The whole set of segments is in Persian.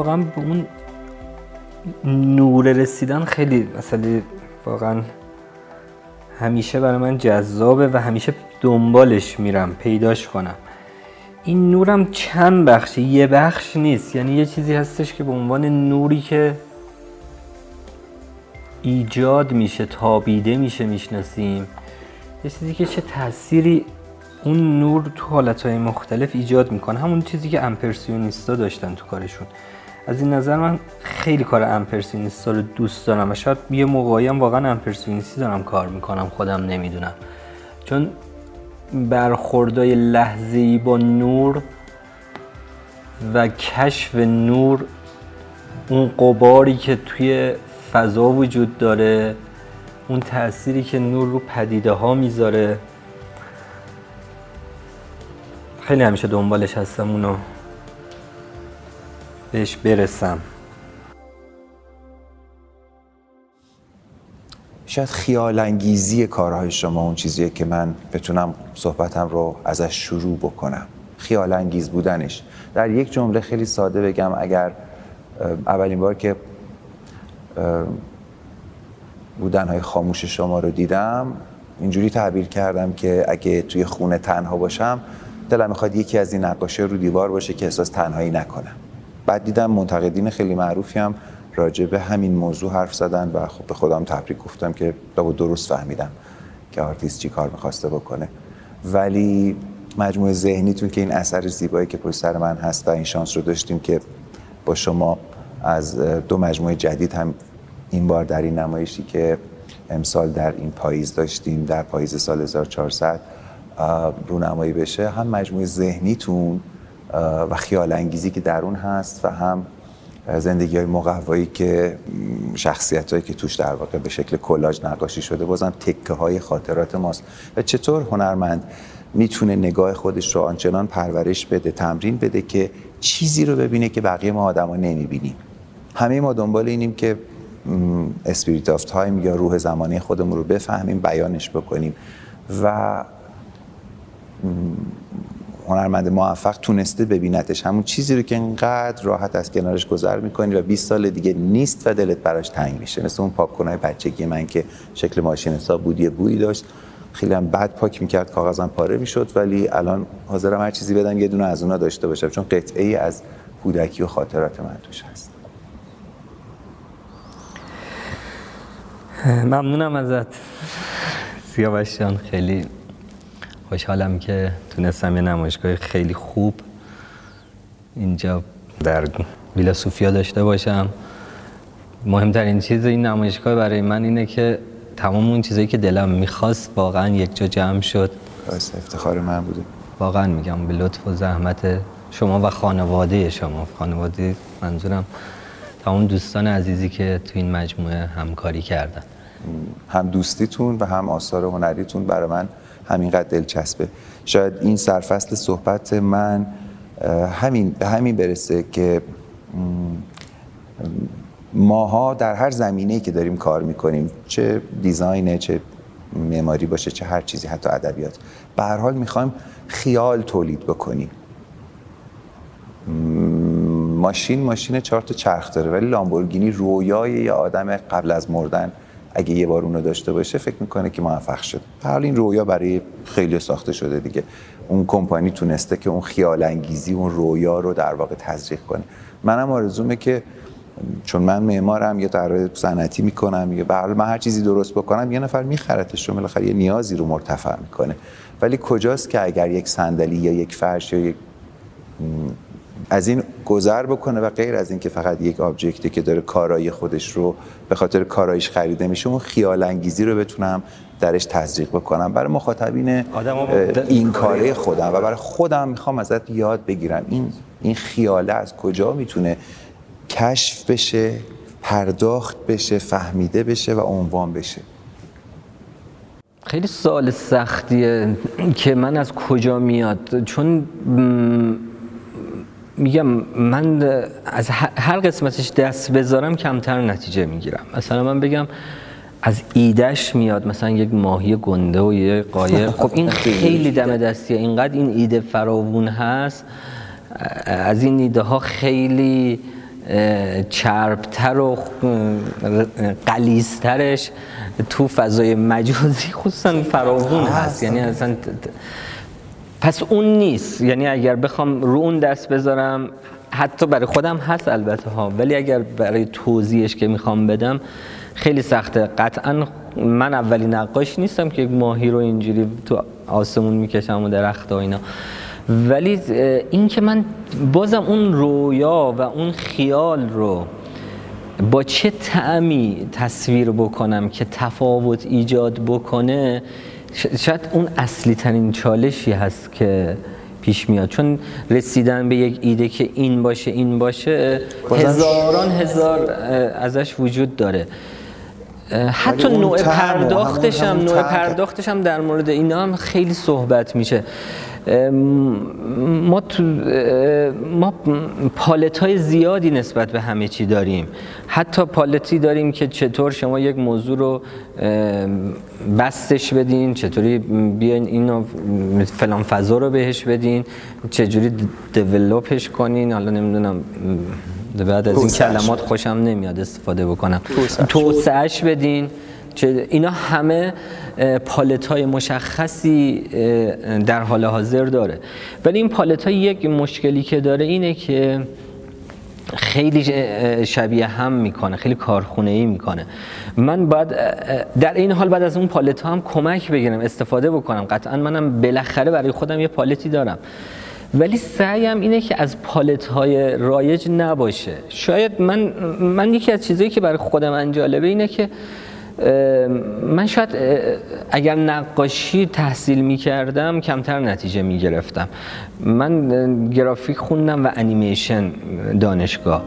واقعا به اون نور رسیدن خیلی مثلا واقعا همیشه برای من جذابه و همیشه دنبالش میرم پیداش کنم. این نورم چند بخشه یه بخش نیست. یعنی یه چیزی هستش که به عنوان نوری که ایجاد میشه تابیده میشه می‌شناسیم. یه چیزی که چه تأثیری اون نور تو حالتهای مختلف ایجاد می‌کنه. همون چیزی که امپرسیونیستا داشتن تو کارشون. از این نظر من خیلی کار امپرسیونیستا رو دوست دارم و شاید یه موقعی هم واقعا امپرسیونیستی دارم کار می‌کنم خودم نمی‌دونم. چون برخوردای لحظه‌ای با نور و کشف نور اون قباری که توی فضا وجود داره اون تأثیری که نور رو پدیده ها می‌ذاره خیلی همیشه دنبالش هستم اونو. بهش برسم. شاید خیال انگیزی کارهای شما اون چیزیه که من بتونم صحبتم رو ازش شروع بکنم. خیال انگیز بودنش. در یک جمله خیلی ساده بگم اگر اولین بار که بودنهای خاموش شما رو دیدم اینجوری تعبیر کردم که اگه توی خونه تنها باشم دلم می‌خواد یکی از این نقاشی رو دیوار باشه که احساس تنهایی نکنم. بعد دیدم منتقدین خیلی معروفی هم راجع به همین موضوع حرف زدن و خب به خودم تبریک گفتم که درست فهمیدم که آرتیست چی کار می‌خواسته بکنه. ولی مجموعه ذهنیتون که این اثر زیبایی که پشت سر من هست و این شانس رو داشتیم که با شما از دو مجموعه جدید هم این بار در این نمایشی که امسال در این پاییز داشتیم در پاییز سال 1400 رونمایی بشه هم مجموعه ذهنیتون و خیال انگیزی که در اون هست و هم زندگی های مقوایی که شخصیت هایی که توش در واقع به شکل کلاج نقاشی شده بازم تکه های خاطرات ماست. و چطور هنرمند می‌تونه نگاه خودش رو آنچنان پرورش بده تمرین بده که چیزی رو ببینه که بقیه ما آدما نمی‌بینیم. همه ما دنبال اینیم که spirit of time یا روح زمانی خودمون رو بفهمیم بیانش بکنیم. و هنرمند موفق تونسته ببینتش همون چیزی رو که انقدر راحت از کنارش گذر می‌کنی و 20 سال دیگه نیست و دلت براش تنگ میشه. مثل اون پاک کنای بچگی من که شکل ماشین حساب بود یه بویی داشت. خیلی هم بد پاک می‌کرد کاغذم پاره می‌شد ولی الان حاضرم هر چیزی بدم یه دونه از اونا داشته باشم چون قطعه ای از کودکی و خاطرات من توش هست. ممنونم ازت. سیاوش جان خیلی خوشحالم که تونستم یه نمایشگاه خیلی خوب اینجا در ویلا سوفیا داشته باشم. مهمترین چیز این نمایشگاه برای من اینه که تمام اون چیزایی که دلم می‌خواست واقعا یک جا جمع شد. افتخار من بوده. واقعا میگم به لطف و زحمت شما و خانواده شما. خانواده منظورم تمام دوستان عزیزی که تو این مجموعه همکاری کردن. هم دوستیتون و هم آثار هنریتون برای من همینقدر دلچسبه. شاید این سرفصل صحبت من همین به همین برسه که ماها در هر زمینه‌ای که داریم کار می‌کنیم چه دیزاینه چه معماری باشه چه هر چیزی حتی ادبیات به هر حال می‌خوایم خیال تولید بکنیم. ماشین ماشین چهار تا چرخ داره ولی لامبورگینی رویای یه آدم قبل از مردن اگه یه بار اونو داشته باشه فکر می‌کنه که موفق شد. حال این رویا برای خیلی ساخته شده دیگه. اون کمپانی تونسته که اون خیال انگیزی اون رویا رو در واقع تزریق کنه. منم آرزومه که چون من معمارم یه طراح صنعتی می‌کنم یه به من هر چیزی درست بکنم یه نفر میخرتش چون بالاخره یه نیازی رو مرتفع می‌کنه. ولی کجاست که اگر یک صندلی یا یک فرش یا یک از این گذر بکنه و غیر از این که فقط یک آبجکتی که داره کارایی خودش رو به خاطر کارایش خریده میشه اون خیال انگیزی رو بتونم درش تزریق بکنم. برای مخاطبین این کاره خودم و برای خودم می‌خوام ازت یاد بگیرم. این این خیاله از کجا می‌تونه کشف بشه پرداخت بشه فهمیده بشه و عنوان بشه؟ خیلی سال سختیه که من از کجا میاد. چون میگم من از هر قسمتش دست بذارم کمتر نتیجه می‌گیرم. مثلا من بگم از ایدهش میاد مثلا یک ماهی گنده و یه قایق. خب این خیلی دم دستیه. اینقدر این ایده فراوون هست از این ایده ها خیلی چربتر و قلیزترش تو فضای مجازی خصوصا فراغون هست. یعنی اصلا پس اون نیست. یعنی اگر بخوام رو اون دست بذارم حتی برای خودم هست البته ها. ولی اگر برای توضیحش که می‌خوام بدم خیلی سخته. قطعا من اولی نقاش نیستم که یک ماهی رو اینجوری تو آسمون می‌کشم و درخت و اینا. ولی این که من بازم اون رویا و اون خیال رو با چه تعمی تصویر بکنم که تفاوت ایجاد بکنه شاید اون اصلی ترین چالشی هست که پیش میاد. چون رسیدن به یک ایده که این باشه این باشه هزاران هزار ازش وجود داره. حتی نوع پرداختش هم نوع پرداختش هم در مورد اینا هم خیلی صحبت میشه. ما تو ما پالت های زیادی نسبت به همه چی داریم. حتی پالتی داریم که چطور شما یک موضوع رو بستش بدین چطوری بیاین اینو فلان فضا رو بهش بدین چجوری دیولوپش کنین. حالا نمی‌دونم بعد از این کلمات خوشم نمیاد استفاده بکنم. توسعهش بدین. اینا همه پالت های مشخصی در حال حاضر داره. ولی این پالت های یک مشکلی که داره اینه که خیلی شبیه هم می‌کنه خیلی کارخونه ای می‌کنه. من باید در این حال بعد از اون پالت ها هم کمک بگیرم استفاده بکنم. قطعا منم بالاخره برای خودم یه پالتی دارم. ولی سعیم اینه که از پالت های رایج نباشه. شاید من من یکی از چیزایی که برای خودم انجالبه اینه که من شاید اگر نقاشی تحصیل می کردم کمتر نتیجه می گرفتم من گرافیک خوندم و انیمیشن دانشگاه.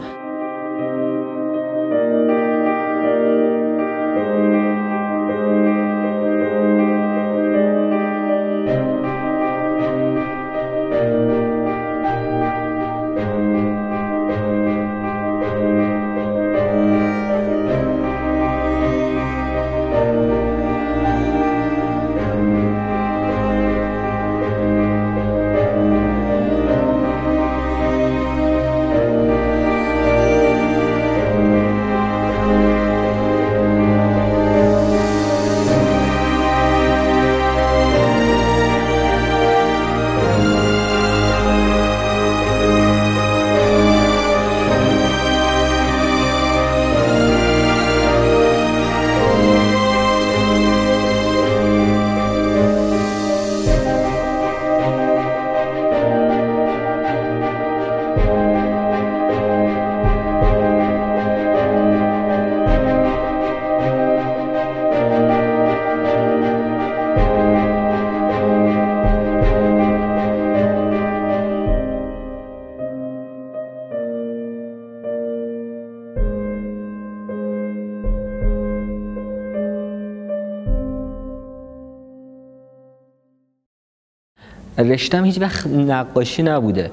رشتم هیچ وقت نقاشی نبوده.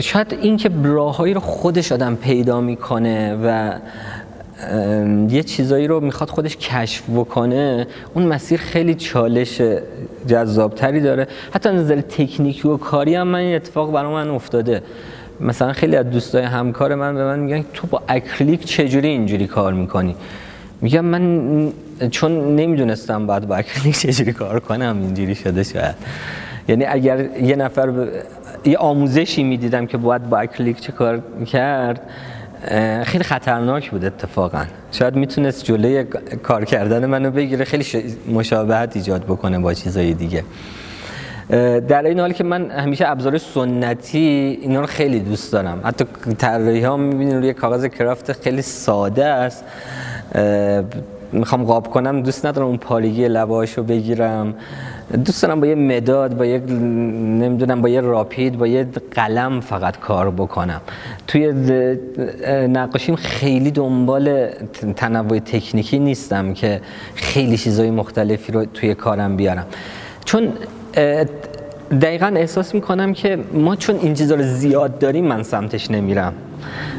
شاید این که راههایی رو خودش آدم پیدا می‌کنه و یه چیزایی رو می‌خواد خودش کشف بکنه اون مسیر خیلی چالش جذابتری داره. حتی نظر تکنیکی و کاری هم من اتفاق برای من افتاده. مثلا خیلی از دوستای همکار من به من میگن تو با اکریلیک چجوری اینجوری کار می‌کنی؟ میگم من چون نمی‌دونستم باید با اکریلیک چجوری کار کنم اینجوری شده شاید. یعنی اگر یه نفر ب... یه آموزشی می‌دیدم که باید با اکریلیک چه کار کرد خیلی خطرناک بود اتفاقا. شاید می‌تونست جلوی کار کردن منو بگیره خیلی مشابهت ایجاد بکنه با چیزای دیگه. در این حال که من همیشه ابزار سنتی اینا رو خیلی دوست دارم. حتی طراحی ها می‌بینین روی کاغذ کرافت خیلی ساده است. می‌خوام قاب کنم دوست ندارم اون پارگی رو بگیرم. دوست دارم با یه مداد با یک نمی‌دونم با یه راپید با یه قلم فقط کار بکنم. توی نقاشیم خیلی دنبال تنوع تکنیکی نیستم که خیلی چیزای مختلفی رو توی کارم بیارم. چون دقیقا احساس می‌کنم که ما چون این چیزا رو زیاد داریم من سمتش نمیرم.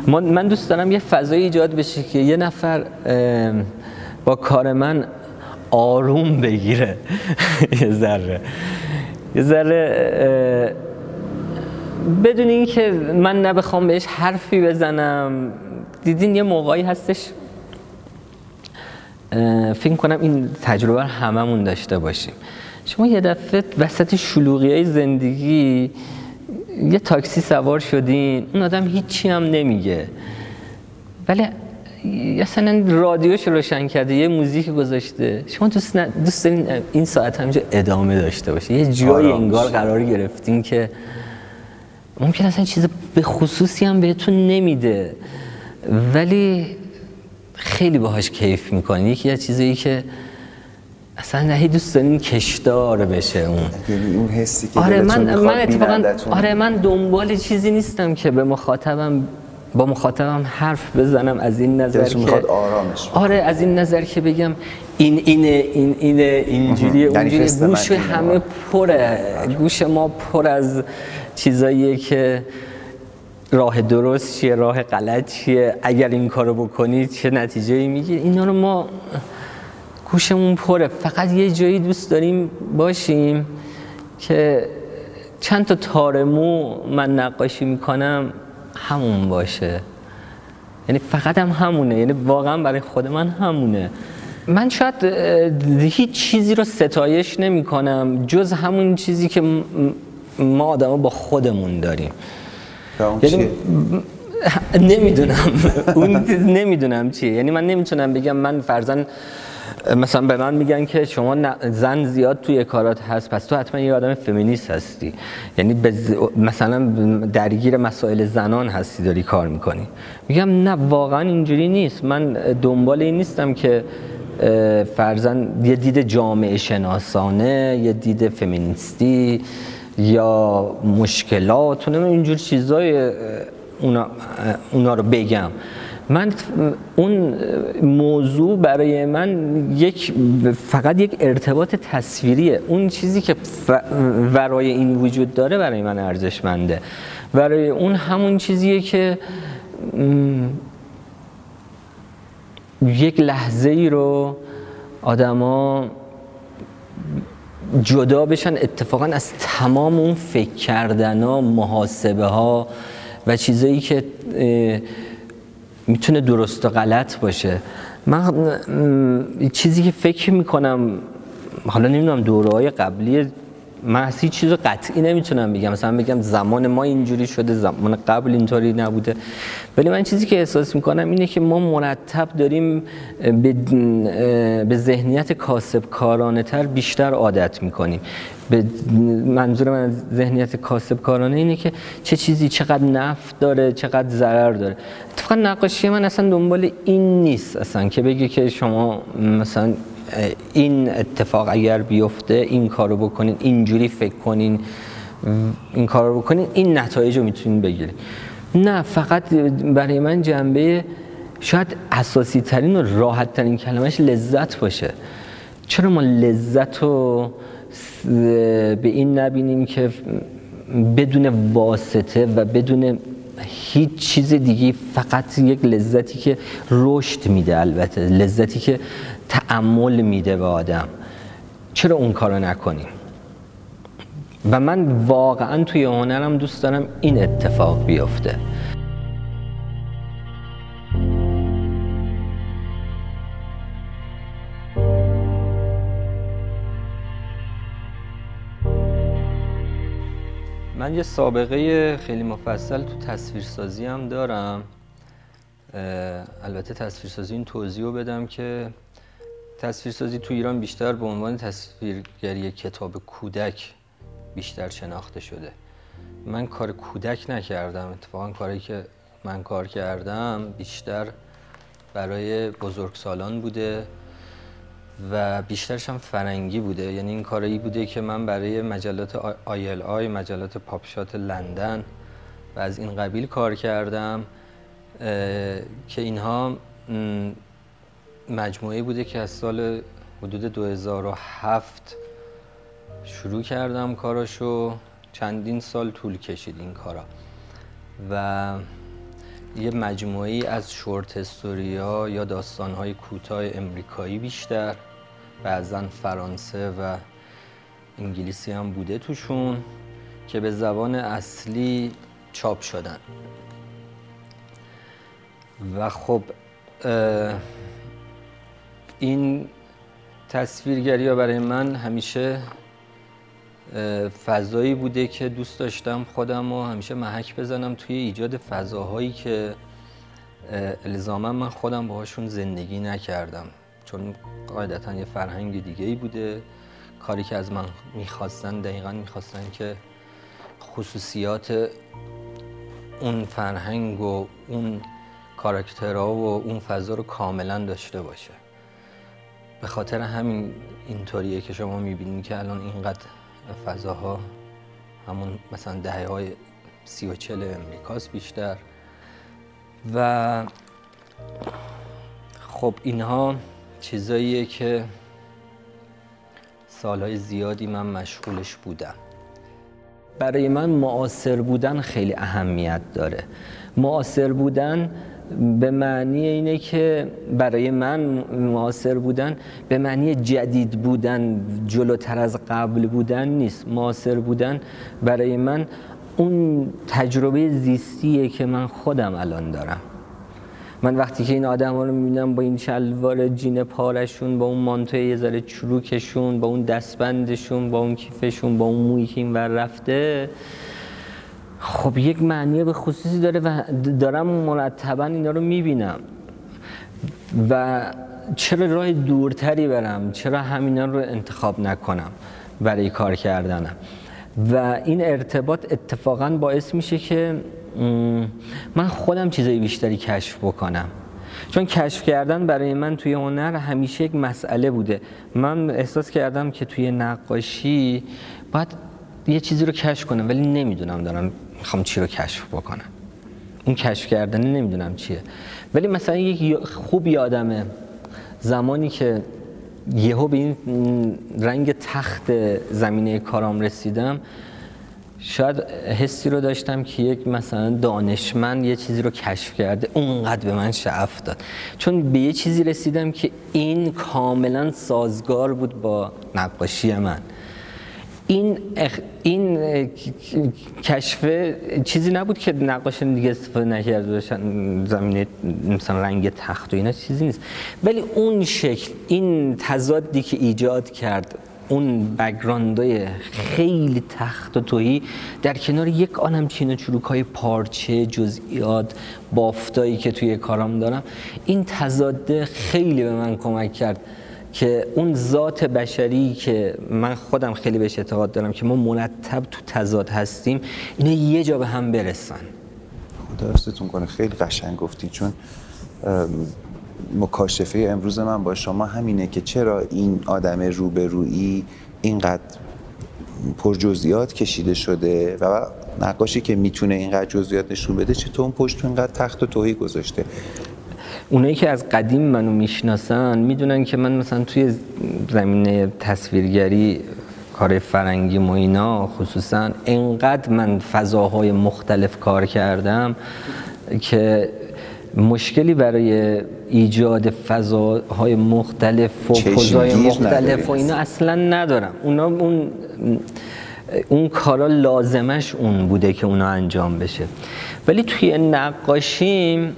من دوست دارم یه فضای ایجاد بشه که یه نفر با کار من آروم بگیره. یه ذره. یه ذره بدون اینکه من نبخوام بهش حرفی بزنم. دیدین یه موقعی هستش؟ فکر کنم این تجربه رو هممون داشته باشیم. شما یه دفعه وسط شلوغی های زندگی یه تاکسی سوار شدین. اون آدم هیچی هم نمیگه. ولی اصلا رادیوش روشن کرده یه موزیک گذاشته. شما دوست, دوست دارین این ساعت همینجا ادامه داشته باشه یه جایی انگار قرار گرفتین که ممکن اصلا چیز به خصوصی هم بهتون نمیده. ولی خیلی باهاش کیف می‌کنی. یکی از چیزایی که اصلا نهی دوست دارین کشدار بشه اون. یعنی اون حسی که آره من من اتفاقا آره من دنبال چیزی نیستم که به مخاطبم با مخاطبم حرف بزنم از این نظر که می‌خواد آرامش آره از این نظر که بگم این اینه این اینه اینجوریه اونجوری گوش همه پره. گوش ما پر از چیزاییه که راه درست چیه راه غلط چیه اگر این کارو بکنی چه نتیجه ای میگیر اینا رو ما گوشمون پره. فقط یه جایی دوست داریم باشیم که چند تا تارمو من نقاشی می‌کنم. همون باشه. یعنی فقط هم همونه. یعنی واقعا برای خود من همونه. من شاید هیچ چیزی رو ستایش نمی کنم جز همون چیزی که ما آدم با خودمون داریم. یعنی نمی‌دونم. اون نمی‌دونم چیه. یعنی من نمی‌تونم بگم من فرزن مثلا به من میگن که شما زن زیاد توی کارات هست پس تو حتما یه آدم فمینیست هستی. یعنی مثلا درگیر مسائل زنان هستی داری کار می‌کنی. میگم نه واقعا اینجوری نیست. من دنبال این نیستم که فرزن یه دید جامعه شناسانه یه دید فمینیستی یا مشکلات اینجور چیزای اونا, اونا رو بگم. من اون موضوع برای من یک فقط یک ارتباط تصویریه. اون چیزی که ورای این وجود داره برای من ارزشمنده. برای اون همون چیزیه که یک لحظه ای رو آدما جدا بشن اتفاقا از تمام اون فکر کردن ها محاسبه ها و چیزایی که می‌تونه درست و غلط باشه. من چیزی که فکر می‌کنم حالا نمی‌دونم دوره های قبلی من هیچ چیز قطعی نمی‌تونم بگم. مثلا بگم زمان ما اینجوری شده زمان قبل اینطوری نبوده. ولی من چیزی که احساس می‌کنم اینه که ما مرتب داریم به ذهنیت کاسب کارانه تر بیشتر عادت می‌کنیم. به منظور من از ذهنیت کاسب کارانه اینه که چه چیزی چقدر نفت داره چقدر ضرر داره. اتفاقا نقاشی من اصلا دنبال این نیست اصلا که بگی که شما مثلا این اتفاق اگر بیفته این کارو بکنین اینجوری فکر کنین این کارو بکنین این نتایج رو می‌تونین بگیرین. نه فقط برای من جنبه شاید اساسی ترین و راحت ترین کلمش لذت باشه. چرا ما لذت رو به این نبینیم که بدون واسطه و بدون هیچ چیز دیگه فقط یک لذتی که رشد میده البته لذتی که تعمل میده به آدم. چرا اون کارو نکنیم؟ و من واقعا توی هنرم دوست دارم این اتفاق بیفته. من یه سابقه خیلی مفصل تو تصویرسازی هم دارم. البته تصویرسازی این توضیح رو بدم که تصویرسازی تو ایران بیشتر به عنوان تصویرگری کتاب کودک بیشتر شناخته شده. من کار کودک نکردم. اتفاقا کاری که من کار کردم بیشتر برای بزرگسالان بوده. و بیشترش هم فرنگی بوده. یعنی این کاری بوده که من برای مجلات آیل آی مجلات پاپشات لندن و از این قبیل کار کردم که اینها مجموعه بوده که از سال حدود 2007 شروع کردم کاراشو. چندین سال طول کشید این کارا. و یه مجموعه از شورت استوریا یا داستانهای کوتاه امریکایی بیشتر. بعضا فرانسه و انگلیسی هم بوده توشون که به زبان اصلی چاپ شدن. و خب این تصویرگری ها برای من همیشه فضایی بوده که دوست داشتم خودم رو همیشه محک بزنم توی ایجاد فضاهایی که الزاما من خودم باهاشون زندگی نکردم. چون قاعدتا یه فرهنگ دیگه ای بوده. کاری که از من می‌خواستن دقیقا می‌خواستن که خصوصیات اون فرهنگ و اون کاراکترها و اون فضا رو کاملا داشته باشه. به خاطر همین اینطوریه که شما می‌بینید که الان اینقدر فضاها همون مثلا دهه های سی و چل امریکاست بیشتر. و خب اینها چیزاییه که سالهای زیادی من مشغولش بودم. برای من معاصر بودن خیلی اهمیت داره. معاصر بودن به معنی اینه که برای من معاصر بودن به معنی جدید بودن جلوتر از قبل بودن نیست. معاصر بودن برای من اون تجربه زیستیه که من خودم الان دارم. من وقتی که این آدم ها رو می‌بینم با این شلوار جین پارشون با اون مانتوی یه ذره چروکشون با اون دستبندشون با اون کیفشون با اون مویی که این ور رفته خب یک معنی به خصوصی داره و دارم مرتبا اینا رو می‌بینم. و چرا راه دورتری برم؟ چرا همینا رو انتخاب نکنم برای کار کردنم؟ و این ارتباط اتفاقا باعث میشه که من خودم چیزای بیشتری کشف بکنم. چون کشف کردن برای من توی هنر همیشه یک مسئله بوده. من احساس کردم که توی نقاشی باید یه چیزی رو کشف کنم ولی نمی‌دونم دارم می‌خوام چی رو کشف بکنم. اون کشف کردن نمی‌دونم چیه. ولی مثلا یک خوب یادمه زمانی که یهو به این رنگ تخت زمینه کارام رسیدم. شاید حسی رو داشتم که یک مثلا دانشمند یه چیزی رو کشف کرده اونقدر به من شعف داد. چون به یه چیزی رسیدم که این کاملا سازگار بود با نقاشی من. این اخ... این کشف چیزی نبود که نقاشان دیگه استفاده نکرده باشن زمینه مثلا رنگ تخت و اینا چیزی نیست. ولی اون شکل این تضادی که ایجاد کرد اون بگراندای خیلی تخت و توهی در کنار یک آنم چین و چروک های پارچه جزئیات بافتایی که توی کارام دارم این تضاده خیلی به من کمک کرد که اون ذات بشری که من خودم خیلی بهش اعتقاد دارم که ما مرتب تو تضاد هستیم اینا یه جا به هم برسن. خدا کنه. خیلی قشنگ گفتی چون مکاشفه امروز من با شما همینه که چرا این آدم روبرویی اینقدر پر جزئیات کشیده شده و نقاشی که می‌تونه اینقدر جزئیات نشون بده چطور اون پشت اینقدر تخت و توهی گذاشته؟ اونایی که از قدیم منو می‌شناسن می‌دونن که من مثلا توی زمینه تصویرگری کار فرنگی و اینا خصوصا انقدر من فضاهای مختلف کار کردم که مشکلی برای ایجاد فضاهای مختلف و فضای مختلف و اینا اصلا ندارم. اونا اون اون کارا لازمش اون بوده که اونا انجام بشه. ولی توی نقاشی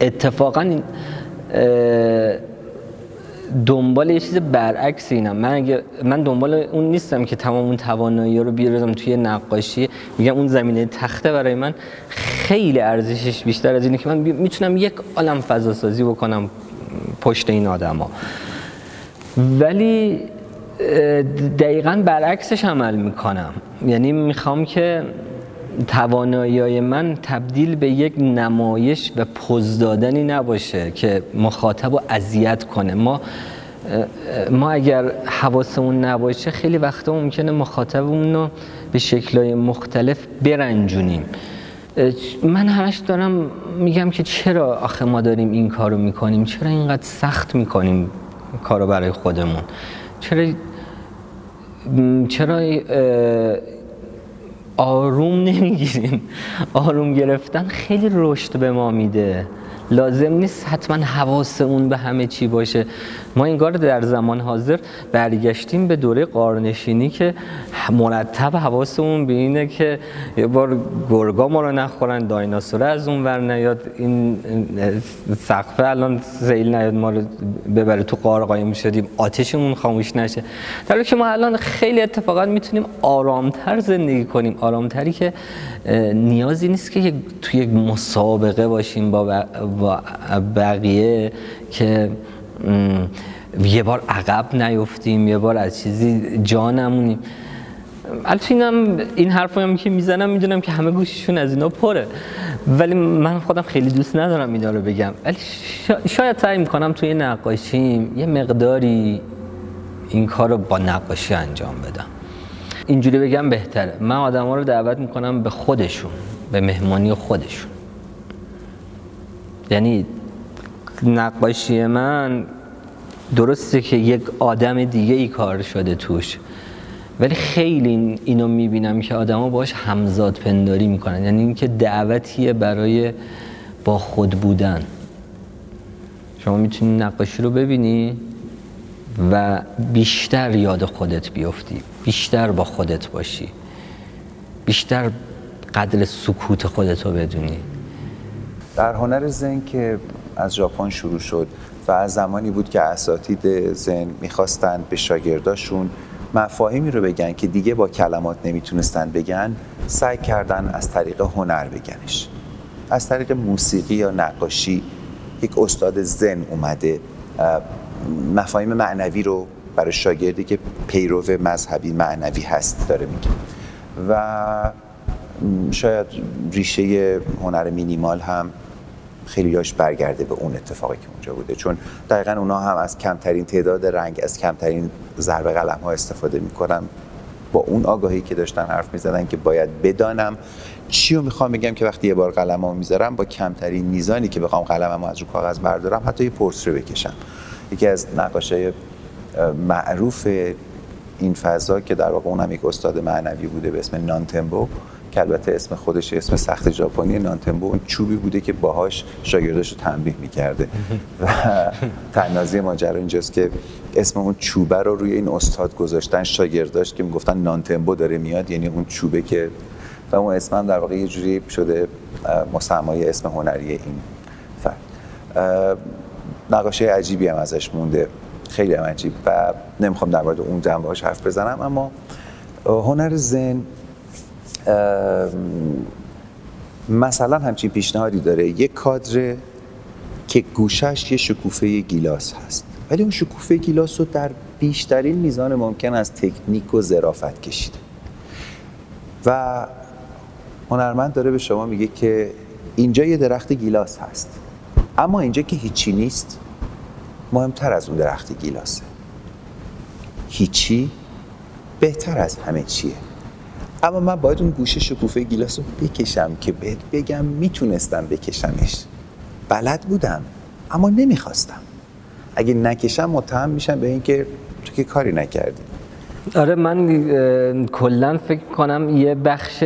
اتفاقا دنبال یه چیز برعکس اینم من من دنبال اون نیستم که تمام اون توانایی رو بیارم توی نقاشی. میگم اون زمینه تخته برای من خیلی ارزشش بیشتر از اینه که من می‌تونم یک عالم فضا سازی بکنم پشت این آدما. ولی دقیقا برعکسش عمل می‌کنم. یعنی می‌خوام که توانایی من تبدیل به یک نمایش و پوز دادنی نباشه که مخاطب رو اذیت کنه. ما ما اگر حواسمون نباشه خیلی وقتا ممکنه مخاطبمون رو به شکلهای مختلف برنجونیم. من همش دارم میگم که چرا آخه ما داریم این کارو می‌کنیم؟ چرا اینقدر سخت می‌کنیم کارو برای خودمون؟ چرا چرا آروم نمی‌گیریم؟ آروم گرفتن خیلی رشد به ما میده. لازم نیست حتما حواسمون به همه چی باشه. ما انگار در زمان حاضر برگشتیم به دوره قارنشینی که مرتب حواسمون به اینه که یه بار گرگا ما رو نخورن دایناسور از اون ور نیاد. این سقفه الان زیل نیاد ما رو ببره تو قار قایم شدیم. آتشمون خاموش نشه. در که ما الان خیلی اتفاقات می‌تونیم آرامتر زندگی کنیم. آرامتری که نیازی نیست که توی یک مسابقه باشیم با بقیه که یه بار عقب نیفتیم یه بار از چیزی جا نمونیم. البته اینم این حرف هم که می‌زنم می‌دونم که همه گوششون از اینا پره. ولی من خودم خیلی دوست ندارم اینا رو بگم. ولی شاید سعی می‌کنم توی نقاشیم یه مقداری این کار رو با نقاشی انجام بدم. اینجوری بگم بهتره. من آدم ها رو دعوت می‌کنم به خودشون به مهمانی خودشون. یعنی نقاشی من درسته که یک آدم دیگه ای کار شده توش. ولی خیلی اینو می‌بینم که آدما باش همزاد پنداری می‌کنن. یعنی اینکه دعوتیه برای با خود بودن. شما می‌تونی نقاشی رو ببینی و بیشتر یاد خودت بیفتی. بیشتر با خودت باشی. بیشتر قدر سکوت خودت رو بدونی. در هنر زن که از ژاپن شروع شد و از زمانی بود که اساتید زن می‌خواستند به شاگرداشون مفاهیمی رو بگن که دیگه با کلمات نمی‌تونستن بگن سعی کردن از طریق هنر بگنش. از طریق موسیقی یا نقاشی یک استاد زن اومده مفاهیم معنوی رو برای شاگردی که پیرو مذهبی معنوی هست داره میگه. و شاید ریشه هنر مینیمال هم خیلی یاش برگرده به اون اتفاقی که اونجا بوده. چون دقیقا اونا هم از کمترین تعداد رنگ از کمترین ضرب قلم ها استفاده می‌کنن. با اون آگاهی که داشتن حرف می‌زدن که باید بدانم. چی رو می‌خوام بگم که وقتی یه بار قلم ها می‌ذارم با کمترین میزانی که بخوام قلمم از رو کاغذ بردارم حتی یه پورتره بکشم. یکی از نقاشای معروف این فضا که در واقع اونم یک استاد معنوی بوده به اسم نانتمبو که البته اسم خودش اسم سخت ژاپنی نانتمبو اون چوبی بوده که باهاش شاگردش رو تنبیه می‌کرده. و تنازی ماجرا اینجاست که اسم اون چوبه رو روی این استاد گذاشتن شاگرداش که می‌گفتن نانتمبو داره میاد یعنی اون چوبه که و اون اسم هم در واقع یه جوری شده مسمای اسم هنری این فرد نقاشه عجیبی هم ازش مونده. خیلی هم عجیب. و نمی‌خوام در مورد اون جنبه حرف بزنم اما هنر زن مثلا همچین پیشنهادی داره. یک کادر که گوشش یه شکوفه گیلاس هست. ولی اون شکوفه گیلاس رو در بیشترین میزان ممکن از تکنیک و ظرافت کشیده. و هنرمند داره به شما میگه که اینجا یه درخت گیلاس هست. اما اینجا که هیچی نیست مهمتر از اون درخت گیلاسه. هیچی بهتر از همه چیه. اما من باید اون گوشه شکوفه گیلاس رو بکشم که بهت بگم می‌تونستم بکشمش. بلد بودم اما نمی‌خواستم. اگه نکشم متهم میشم به اینکه تو که کاری نکردی. آره من کلا فکر کنم یه بخش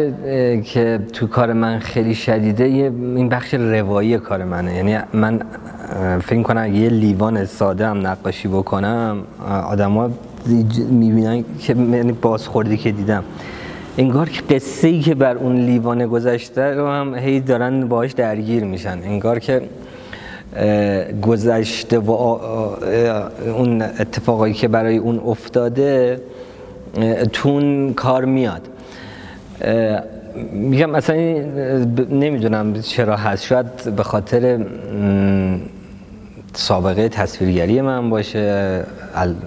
که تو کار من خیلی شدیده این بخش روایی کار منه. یعنی من فکر کنم یه لیوان ساده هم نقاشی بکنم آدما می‌بینن که یعنی بازخوردی که دیدم. انگار که قصه ای که بر اون لیوان گذشته رو هم هی دارن باهاش درگیر میشن. انگار که گذشته و اون اتفاقایی که برای اون افتاده تون کار میاد. میگم اصلا نمی‌دونم چرا هست. شاید به خاطر سابقه تصویرگری من باشه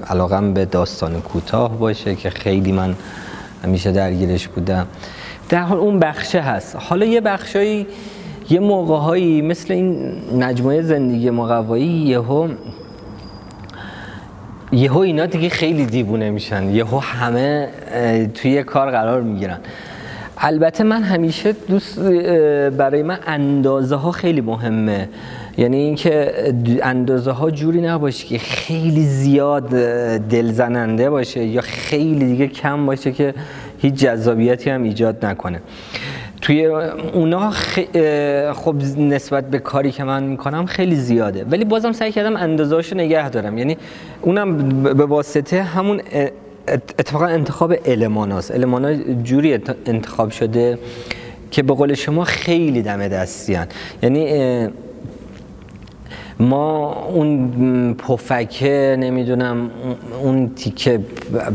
علاقم به داستان کوتاه باشه که خیلی من همیشه درگیرش بودم. در حال اون بخشه هست. حالا یه بخشایی یه موقعهایی مثل این مجموعه زندگی مقوایی یهو یهو اینا دیگه خیلی دیوونه میشن. یهو همه توی کار قرار می‌گیرن. البته من همیشه دوست برای من اندازه ها خیلی مهمه. یعنی اینکه اندازه ها جوری نباشه که خیلی زیاد دلزننده باشه یا خیلی دیگه کم باشه که هیچ جذابیتی هم ایجاد نکنه. توی اونا خب نسبت به کاری که من می‌کنم خیلی زیاده. ولی بازم سعی کردم اندازهاشو نگه دارم. یعنی اونم به واسطه همون اتفاقا انتخاب المان هست المان ها جوری انتخاب شده که به قول شما خیلی دم دستی یعنی ما اون پفکه نمی‌دونم اون تیکه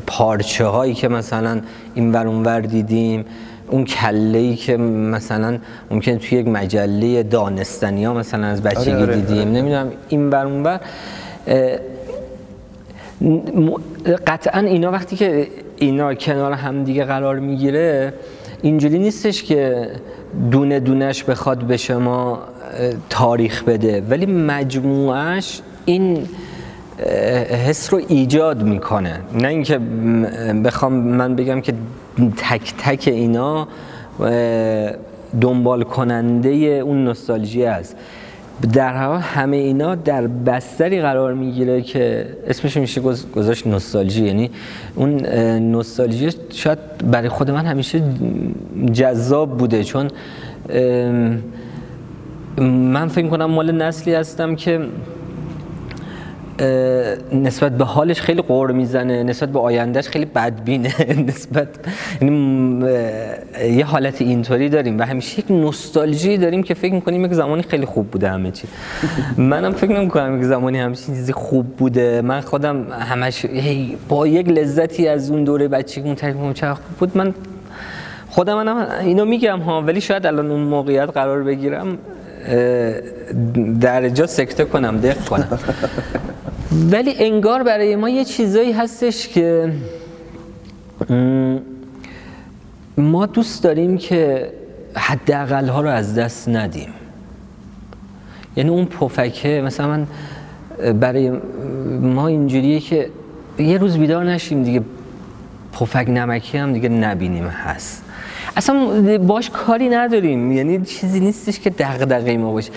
پارچه هایی که مثلا این ور اون دیدیم اون کله ای که مثلا ممکن توی یک مجله دانستانی ها مثلا از بچگی آره آره دیدیم آره. نمی‌دونم این بر اون بر قطعا اینا وقتی که اینا کنار هم دیگه قرار می‌گیره اینجوری نیستش که دونه دونش بخواد به شما تاریخ بده. ولی مجموعش این حس رو ایجاد می‌کنه. نه اینکه بخوام من بگم که تک تک اینا دنبال کننده اون نوستالژی است در حال همه اینا در بستری قرار می‌گیره که اسمش میشه گذاشت نوستالژی. یعنی اون نوستالژی شاید برای خود من همیشه جذاب بوده چون من فکر کنم مال نسلی هستم که نسبت به حالش خیلی قور می‌زنه نسبت به آیندهش خیلی بدبینه. نسبت یعنی یه حالت اینطوری داریم و همیشه یک نوستالژی داریم که فکر می‌کنیم یک زمانی خیلی خوب بوده همه چی. منم فکر نمی‌کنم یک زمانی همیشه چیزی خوب بوده. من خودم همش با یک لذتی از اون دوره بچگی کنم چقدر خوب بود. من خودم منم اینو میگم ها ولی شاید الان اون موقعیت قرار بگیرم. در جا سکته کنم دق کنم. ولی انگار برای ما یه چیزایی هستش که ما دوست داریم که حداقل ها رو از دست ندیم. یعنی اون پفکه مثلا من برای ما اینجوریه که یه روز بیدار نشیم دیگه پفک نمکی هم دیگه نبینیم هست. اصلا باش کاری نداریم. یعنی چیزی نیستش که دغدغه ما باشه.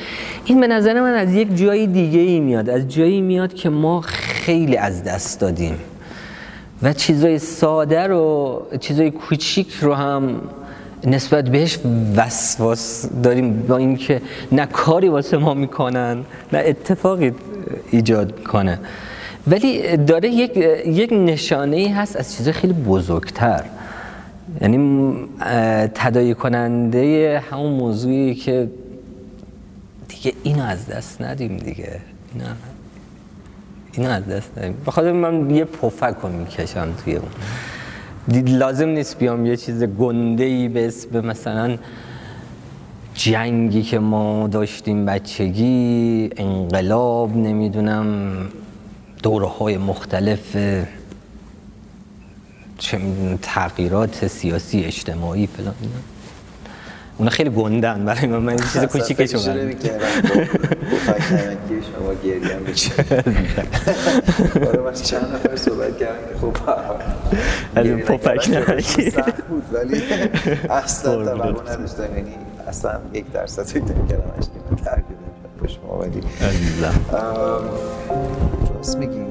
این به نظر من از یک جای دیگه ای میاد. از جایی میاد که ما خیلی از دست دادیم. و چیزای ساده رو چیزای کوچیک رو هم نسبت بهش وسواس داریم. با اینکه نه کاری واسه ما می‌کنن نه اتفاقی ایجاد می‌کنه ولی داره یک, یک نشانه ای هست از چیزای خیلی بزرگتر. یعنی تدایی کننده همون موضوعی که دیگه اینو از دست ندیم دیگه. اینا اینو از دست ندیم. بخاطر من یه پفک رو می‌کشم توی اون. لازم نیست بیام یه چیز گنده ای به اسم مثلا جنگی که ما داشتیم بچگی انقلاب نمی‌دونم دوره های مختلف چه تغییرات سیاسی اجتماعی فلان اونا خیلی گندن برای من. من چیز کوچیکه شما شما گریه من چند نفر صحبت کردم که خب از پفک نمکی بود ولی اصلا توقع نداشتم یعنی اصلا یک درصد فکر نمی‌کردم اشکی شما. ولی عزیزم. راست میگی؟